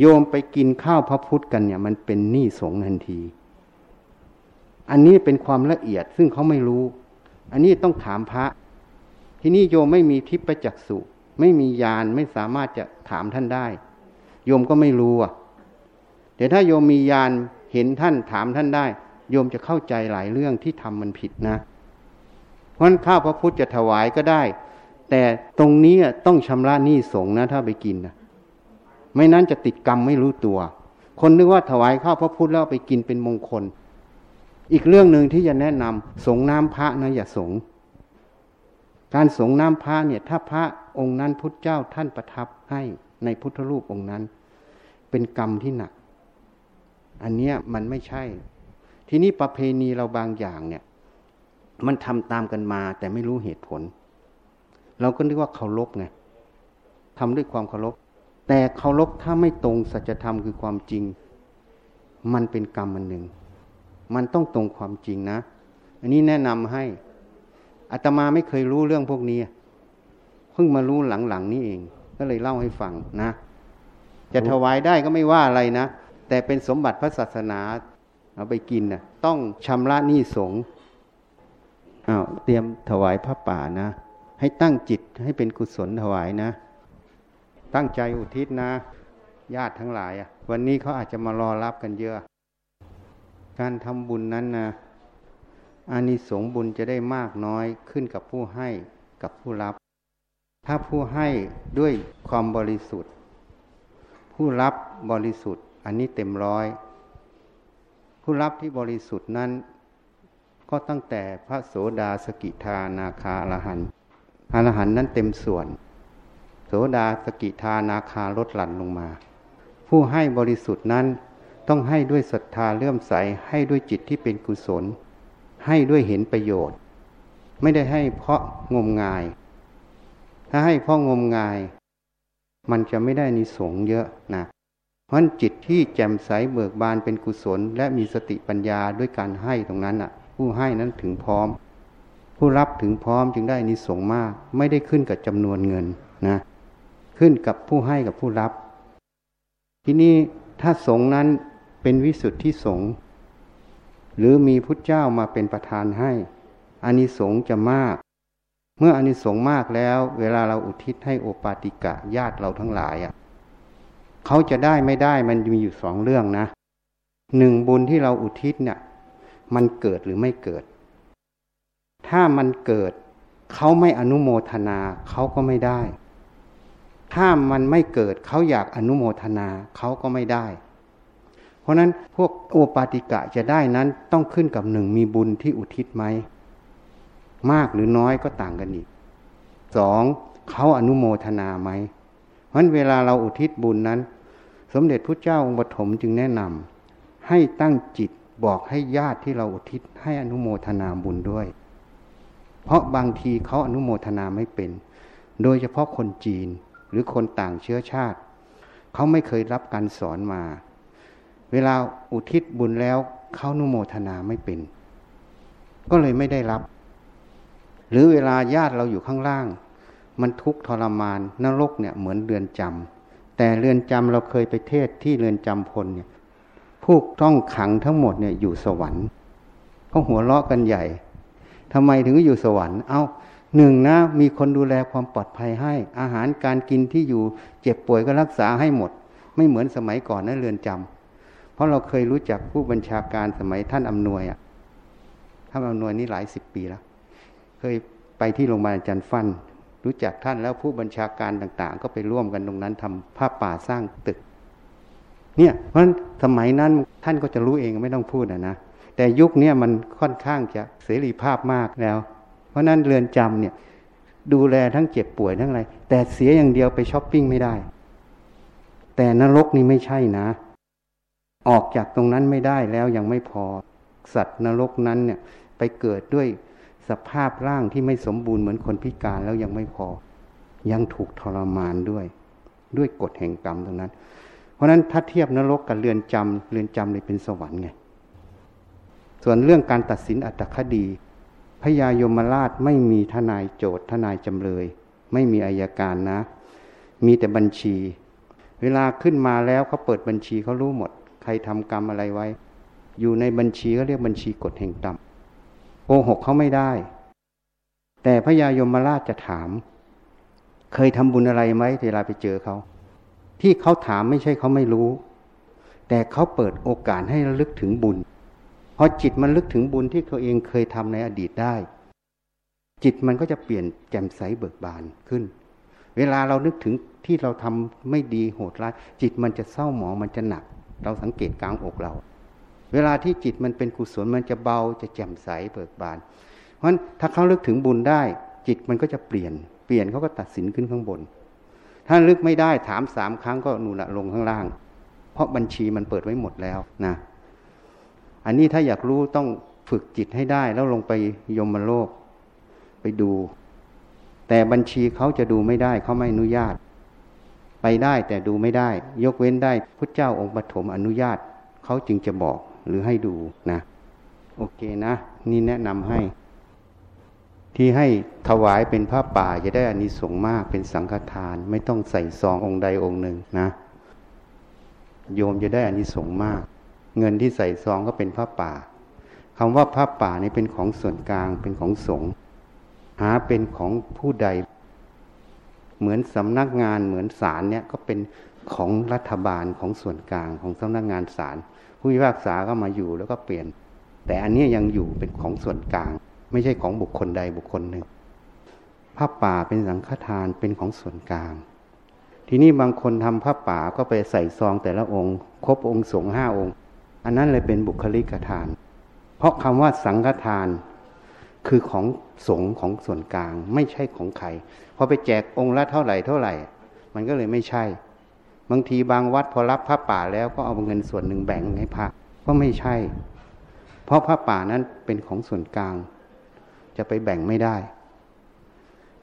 โยมไปกินข้าวพระพุทธกันเนี่ย มันเป็นหนี้สงทันที อันนี้เป็นความละเอียดซึ่งเขาไม่รู้ อันนี้ต้องถามพระ ที่นี่โยมไม่มีทิพยจักสุไม่มียานไม่สามารถจะถามท่านได้ โยมก็ไม่รู้อะแต่ถ้าโยมมียานเห็นท่านถามท่านได้ โยมจะเข้าใจหลายเรื่องที่ทำมันผิดนะ เพราะนั้นข้าวพระพุทธจะถวายก็ได้ แต่ตรงนี้ต้องชำระหนี้สงนะ ถ้าไปกินนะไม่นั้นจะติดกรรมไม่รู้ตัว คนนึกว่าถวายข้าวพระพุทธแล้วไปกินเป็นมงคล อีกเรื่องหนึ่งที่จะแนะนำสงน้ำพระนะอย่าสง การสงน้ำพระเนี่ย ถ้าพระองค์นั้นพุทธเจ้าท่านประทับให้ในพุทธรูปองค์นั้น เป็นกรรมที่หนัก อันเนี้ยมันไม่ใช่ ทีนี้ประเพณีเราบางอย่างเนี่ย มันทำตามกันมาแต่ไม่รู้เหตุผล เราก็นึกว่าเคารพไงทำด้วยความเคารพแต่เคารพถ้าไม่ตรงสัจธรรมคือความจริง มันเป็นกรรมมันหนึ่ง มันต้องตรงความจริงนะ อันนี้แนะนำให้ อาตมาไม่เคยรู้เรื่องพวกนี้เพิ่งมารู้หลังๆนี่เอง ก็เลยเล่าให้ฟังนะ จะถวายได้ก็ไม่ว่าอะไรนะ แต่เป็นสมบัติพระศาสนา เอาไปกินนะต้องชำระหนี้สงอ้าวเตรียมถวายพระป่านะ ให้ตั้งจิตให้เป็นกุศลถวายนะ ตั้งใจอุทิศนะ ญาติทั้งหลายอะ วันนี้เขาอาจจะมารอรับกันเยอะ การทำบุญนั้นนะ อานิสงส์บุญจะได้มากน้อยขึ้นกับผู้ให้กับผู้รับ ถ้าผู้ให้ด้วยความบริสุทธิ์ ผู้รับบริสุทธิ์ อันนี้เต็มร้อย ผู้รับที่บริสุทธิ์นั้น ก็ตั้งแต่พระโสดาสกิทานาคาอรหันต์อรหันต์นั้นเต็มส่วน โสดาสกิทานาคาลดหลั่นลงมา ผู้ให้บริสุทธิ์นั้นต้องให้ด้วยศรัทธาเลื่อมใสให้ด้วยจิตที่เป็นกุศล ให้ด้วยเห็นประโยชน์ ไม่ได้ให้เพราะงมงาย ถ้าให้เพราะงมงาย มันจะไม่ได้นิสงเยอะนะเพราะจิตที่แจ่มใสเบิกบานเป็นกุศล และมีสติปัญญาด้วยการให้ตรงนั้นอะ ผู้ให้นั้นถึงพร้อม ผู้รับถึงพร้อมจึงได้นิสงมาก ไม่ได้ขึ้นกับจำนวนเงินนะขึ้นกับผู้ให้กับผู้รับ ที่นี่ถ้าสงนั้นเป็นวิสุทธิสง หรือมีพุทธเจ้ามาเป็นประธานให้อานิสงส์จะมาก เมื่ออานิสงส์มากแล้ว เวลาเราอุทิศให้โอปาติกะญาติเราทั้งหลายอะเขาจะได้ไม่ได้มันมีอยู่สองเรื่องนะหนึ่งบุญที่เราอุทิศเนี่ยมันเกิดหรือไม่เกิด ถ้ามันเกิด เขาไม่อนุโมทนาเขาก็ไม่ได้ ถ้ามันไม่เกิดเขาอยากอนุโมทนาเขาก็ไม่ได้ เพราะนั้นพวกโอปาติกะจะได้นั้นต้องขึ้นกับหนึ่งมีบุญที่อุทิศไหม มากหรือน้อยก็ต่างกันอีกสองเขาอนุโมทนาไหมเพราะเวลาเราอุทิศบุญนั้น สมเด็จพระเจ้าองค์ปฐมจึงแนะนำให้ตั้งจิตบอกให้ญาติที่เราอุทิศให้อนุโมทนาบุญด้วย เพราะบางทีเขาอนุโมทนาไม่เป็น โดยเฉพาะคนจีนหรือคนต่างเชื้อชาติ เขาไม่เคยรับการสอนมา เวลาอุทิศบุญแล้วเขานุโมทนาไม่เป็น ก็เลยไม่ได้รับ หรือเวลาญาติเราอยู่ข้างล่าง มันทุกข์ทรมานนรกเนี่ยเหมือนเรือนจำแต่เรือนจำเราเคยไปเทศที่เรือนจำพลเนี่ยผู้ต้องขังทั้งหมดเนี่ยอยู่สวรรค์เขาหัวเราะกันใหญ่ทำไมถึงอยู่สวรรค์ เอา้าหนึ่งนะมีคนดูแลความปลอดภัยให้ อาหารการกินที่อยู่เจ็บป่วยก็รักษาให้หมด ไม่เหมือนสมัยก่อนนะเรือนจำเพ ราะเราเคยรู้จักผู้บัญชาการสมัยท่านอำนวยอะท่านอำนวยนี่หลายสิบปีแล้ว เคยไปที่โรงพยาบาลอาจารย์ฟัน รู้จักท่านแล้วผู้บัญชาการต่าง ๆ ก็ไปร่วมกันตรงนั้นทำภาพป่าสร้างตึก เนี่ยเพราะฉะนั้นสมัยนั้นท่านก็จะรู้เองไม่ต้องพูดนะนะแต่ยุคนี้มันค่อนข้างจะเสรีภาพมากแล้ว เพราะนั้นเรือนจำเนี่ยดูแลทั้งเจ็บป่วยทั้งอะไร แต่เสียอย่างเดียวไปช้อปปิ้งไม่ได้ แต่นรกนี่ไม่ใช่นะ ออกจากตรงนั้นไม่ได้แล้วยังไม่พอสัตว์นรกนั้นเนี่ยไปเกิดด้วยสภาพร่างที่ไม่สมบูรณ์เหมือนคนพิการแล้วยังไม่พอ ยังถูกทรมานด้วย ด้วยกฎแห่งกรรมตรงนั้น เพราะนั้นถ้าเทียบนรกกับเรือนจำเรือนจำเลยเป็นสวรรค์ไงส่วนเรื่องการตัดสินอัตคดี พญายมราชไม่มีทนายโจทย์ทนายจำเลย ไม่มีอายการนะ มีแต่บัญชี เวลาขึ้นมาแล้วเขาเปิดบัญชีเขารู้หมด ใครทำกรรมอะไรไว้ อยู่ในบัญชีเขาเรียกบัญชีกฎแห่งกรรมโกหกเขาไม่ได้ แต่พญายมราชจะถาม เคยทำบุญอะไรไหมเวลาไปเจอเขา ที่เขาถามไม่ใช่เขาไม่รู้ แต่เขาเปิดโอกาสให้ระลึกถึงบุญพอจิตมันลึกถึงบุญที่เขาเองเคยทำในอดีตได้ จิตมันก็จะเปลี่ยนแจ่มใสเบิกบานขึ้น เวลาเรานึกถึงที่เราทำไม่ดีโหดร้าย จิตมันจะเศร้าหมองมันจะหนัก เราสังเกตกลางอกเรา เวลาที่จิตมันเป็นกุศลมันจะเบาจะแจ่มใสเบิกบาน เพราะฉะนั้นถ้าเขาลึกถึงบุญได้ จิตมันก็จะเปลี่ยน เปลี่ยนเขาก็ตัดสินขึ้นข้างบน ถ้าลึกไม่ได้ถามสามครั้งก็นูนะลงข้างล่าง เพราะบัญชีมันเปิดไว้หมดแล้วนะอันนี้ถ้าอยากรู้ต้องฝึกจิตให้ได้แล้วลงไปยมโลกไปดู แต่บัญชีเขาจะดูไม่ได้เขาไม่อนุญาต ไปได้แต่ดูไม่ได้ ยกเว้นได้พุทธเจ้าองค์ปฐมอนุญาตเขาจึงจะบอกหรือให้ดูนะ โอเคนะ นี่แนะนำให้ ที่ให้ถวายเป็นผ้าป่าจะได้อานิสงส์มากเป็นสังฆทาน ไม่ต้องใส่ซององค์ใดองค์หนึ่งนะ โยมจะได้อานิสงส์มาก เงินที่ใส่ซองก็เป็นผ้าป่าคำว่าผ้าป่านี่เป็นของส่วนกลางเป็นของสงฆ์หาเป็นของผู้ใด เหมือนสำนักงานเหมือนศาลเนี่ยก็เป็นของรัฐบาลของส่วนกลางของสำนักงานศาลผู้พิพากษาก็มาอยู่แล้วก็เปลี่ยน แต่อันนี้ยังอยู่เป็นของส่วนกลาง ไม่ใช่ของบุคคลใดบุคคลหนึ่งผ้าป่าเป็นสังฆทานเป็นของส่วนกลาง ทีนี้บางคนทำผ้าป่าก็ไปใส่ซองแต่ละองค์ครบองค์สงห้าองค์ อันนั้นเลยเป็นบุคลิกทาน เพราะคำว่าสังฆทาน คือของสงฆ์ของส่วนกลางไม่ใช่ของใครพอไปแจกองค์ละเท่าไหร่เท่าไหร่ มันก็เลยไม่ใช่ บางทีบางวัดพอรับผ้าป่าแล้วก็เอาเงินส่วนหนึ่งแบ่งให้พระก็ไม่ใช่ เพราะผ้าป่านั้นเป็นของส่วนกลาง จะไปแบ่งไม่ได้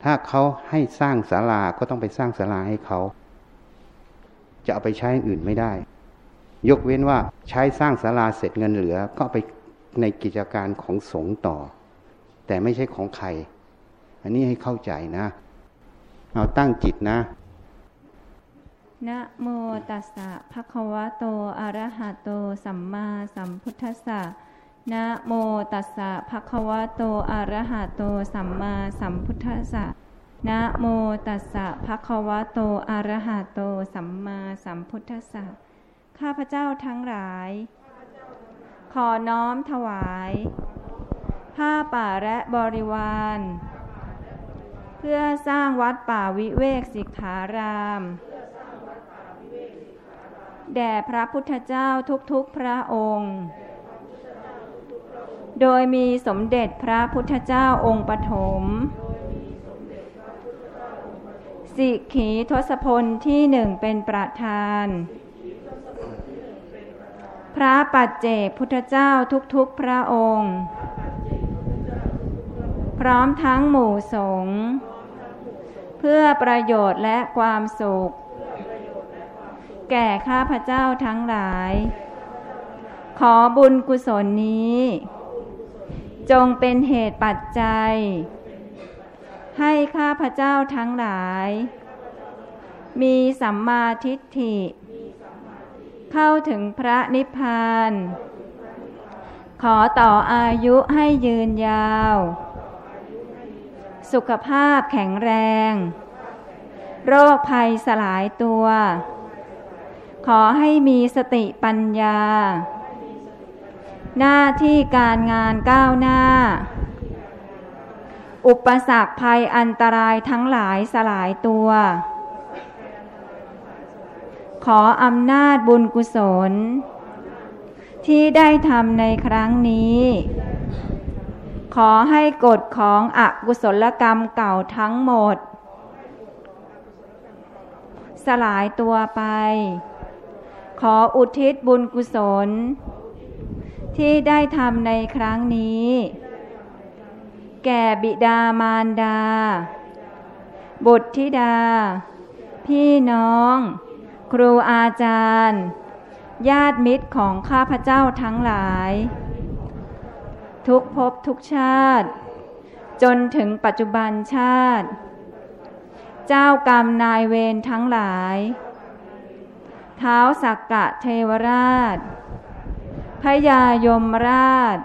ถ้าเขาให้สร้างศาลาก็ต้องไปสร้างศาลาให้เขา จะเอาไปใช้อื่นไม่ได้ ยกเว้นว่าใช้สร้างศาลาเสร็จเงินเหลือ ก็ไปในกิจการของสงฆ์ต่อ แต่ไม่ใช่ของใคร อันนี้ให้เข้าใจนะ เอาตั้งจิตนะนะโมตัสสะภะคะวะโตอะระหะโต สัมมาสัมพุทธัสสะนะโมตัสสะภะคะวะโตอะระหะโต สัมมาสัมพุทธัสสะนะโมตัสสะภะคะวะโตอะระหะโต สัมมาสัมพุทธัสสะข้าพเจ้าทั้งหลาย ขอน้อมถวาย ผ้าป่าและบริวาร เพื่อสร้างวัดป่าวิเวกสิกขารามแด่พระพุทธเจ้าทุกๆพระองค์ โดยมีสมเด็จพระพุทธเจ้าองค์ปฐม สิกขีทศพลที่หนึ่งเป็นประธาน พระปัจเจกพุทธเจ้าทุกๆพระองค์ พร้อมทั้งหมู่สงฆ์เพื่อประโยชน์และความสุข แก่ข้าพเจ้าทั้งหลาย ขอบุญกุศลนี้ จงเป็นเหตุปัจจัย ให้ข้าพเจ้าทั้งหลาย มีสัมมาทิฏฐิ เข้าถึงพระนิพพาน ขอต่ออายุให้ยืนยาว สุขภาพแข็งแรง โรคภัยสลายตัว ขอให้มีสติปัญญา หน้าที่การงานก้าวหน้า อุปสรรคภัยอันตรายทั้งหลายสลายตัว ขออำนาจบุญกุศล ที่ได้ทำในครั้งนี้ ขอให้กฎของอกุศลกรรมเก่าทั้งหมด สลายตัวไป ขออุทิศบุญกุศล ที่ได้ทำในครั้งนี้ แก่บิดามารดา บุตรธิดา พี่น้อง ครูอาจารย์ ญาติมิตรของข้าพเจ้าทั้งหลาย ทุกภพทุกชาติ จนถึงปัจจุบันชาติ เจ้ากรรมนายเวรทั้งหลาย เท้าสักกะเทวราชพยายมราช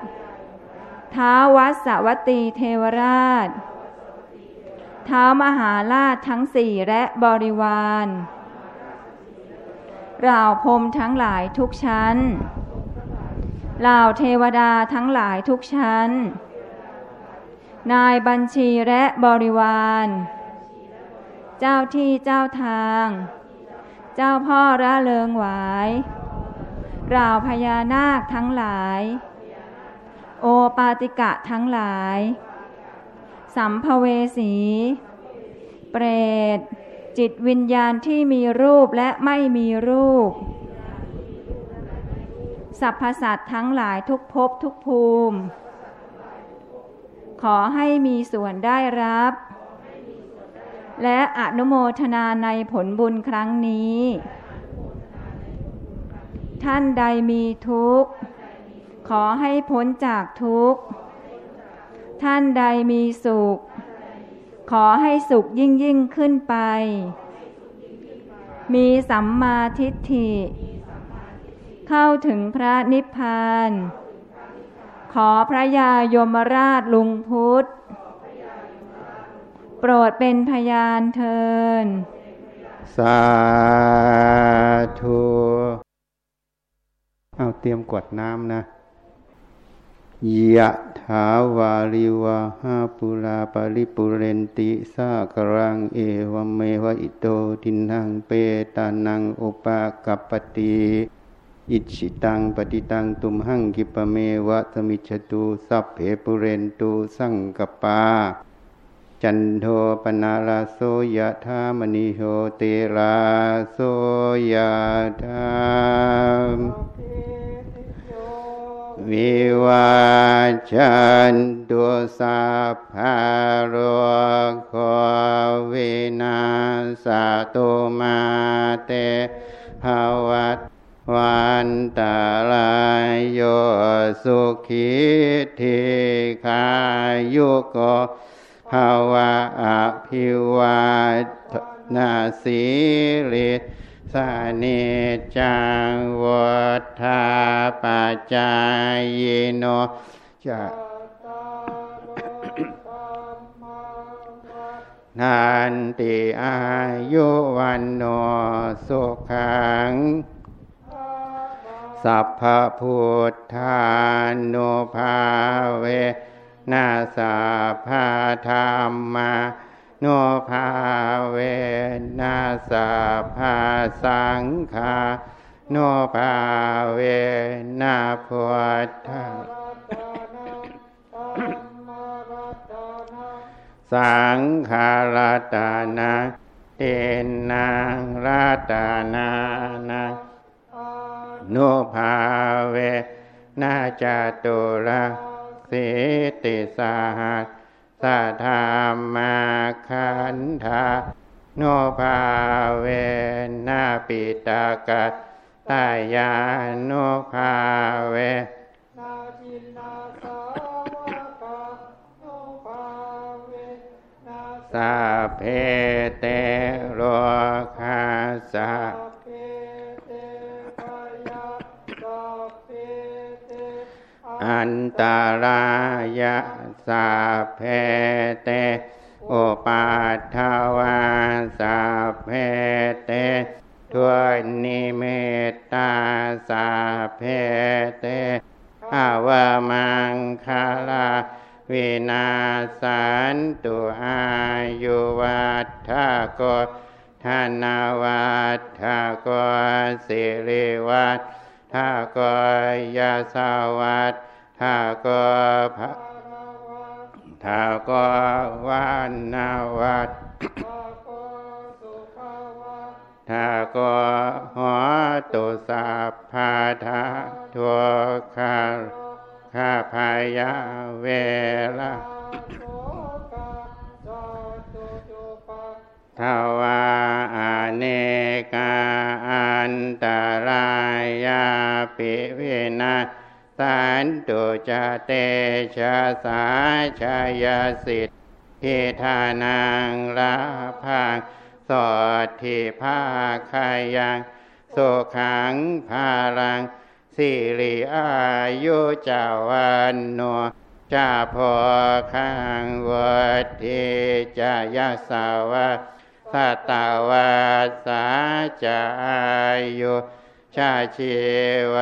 เท้าวัสวตีเทวราชเท้ามหาราชทั้งสี่และบริวารราวพรมทั้งหลายทุกชั้น เหล่าเทวดาทั้งหลายทุกชั้น นายบัญชีและบริวาร เจ้าที่เจ้าทาง เจ้าพ่อระเลิงหวายราวพญานาคทั้งหลาย โอปาติกะทั้งหลาย สัมภเวสี เปรต จิตวิญญาณที่มีรูปและไม่มีรูป รรพสัตว์ทั้งหลายทุกภพทุกภูมิ ขอให้มีส่วนได้รับ และอนุโมทนาในผลบุญครั้งนี้ ท่านใดมีทุกข์ ขอให้พ้นจากทุกข์ ท่านใดมีสุข ขอให้สุขยิ่งยิ่งขึ้นไป มีสัมมาทิฏฐิ เข้าถึงพระนิพพาน ขอพระยายมราชลุงพุทธ โปรดเป็นพยานเทินสาธุเอาเตรียมกวดน้ำนะยะถาวาริวะหาปุราปาริปุเรนติสากรังเอวเมวะอิโตทินังเปตานังอุปากัปติ อิชิตังปฏิตังตุมหังกิปเมวะสมิจตุสัพเพปุเรนตุสังกปา จันโทปนาลาโสยะธามณิโหเตลาโสยะธามวิวาจันตุสัพพะโรโควินาสตุมาเตภวัต วันตาลายโยสุขีทิขายุโกภาวะอภิวาทนาสีลิสานิจังวัฏาปจจายโนจะนันติอายุวันโนสุขัง สัพพพุทธานุภาเวนาสัพพธรรมาโนภาเวนัสภาสังคาโนภาเวนัพุทธสังขารตานาเตนังราตานานา นภาเวนาจตุระสิติสาหัสสัทธามาคันธาโนภาเวนาปิตากัตตายาโนภาเวนาจินนาสาวกาโนภาเวนาสาเพเตโรคาสา อันตรายะสาเพเตโอปาทวาสาเพเตทวนนิเมตตาสาเพเตอาวมังคาลาวินาสันตุอายุวัฏทโกธนาวัฏทโกสิริวัฏทโกยาสวัฏ ทโกภะทโกวันนาวัฏทาโกหัวตุสัพาทาทัวคาข้าพายาเวลาทวาอเนกาอันตรายาปิวินา สันตุจเตชะสาชายสิทธิทานังลาพังสอดทิภาคายังสุขังภาลังสิริอายุจาวันโนจาพอขังวัดทิจายาสาวะสัตวาสาจายุ ชาชีว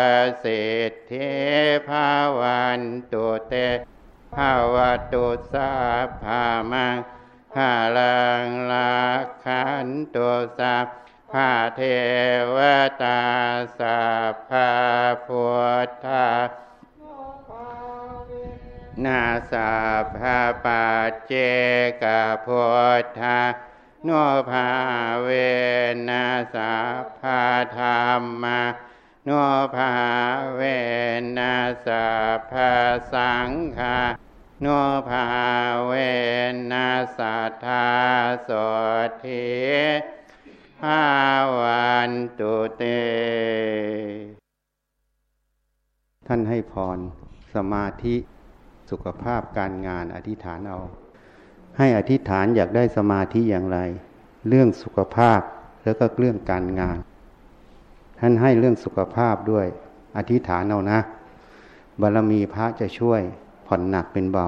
สิทธิภาวันตุเตภาวตุสาภามังภาลังลาขันตุสาภาเทวตาสัพาพุทธานาสัพาปัจเจกพุทธา โนภาเวนัสัพาธรรมาโนภาเวนัสัพาสังฆาโนภาเวนัสธาสทิภาวันตุเต ท่านให้พรสมาธิสุขภาพการงานอธิษฐานเอา ให้อธิษฐานอยากได้สมาธิอย่างไร เรื่องสุขภาพแล้วก็เรื่องการงาน ท่านให้เรื่องสุขภาพด้วย อธิษฐานเอานะ บารมีพระจะช่วยผ่อนหนักเป็นเบา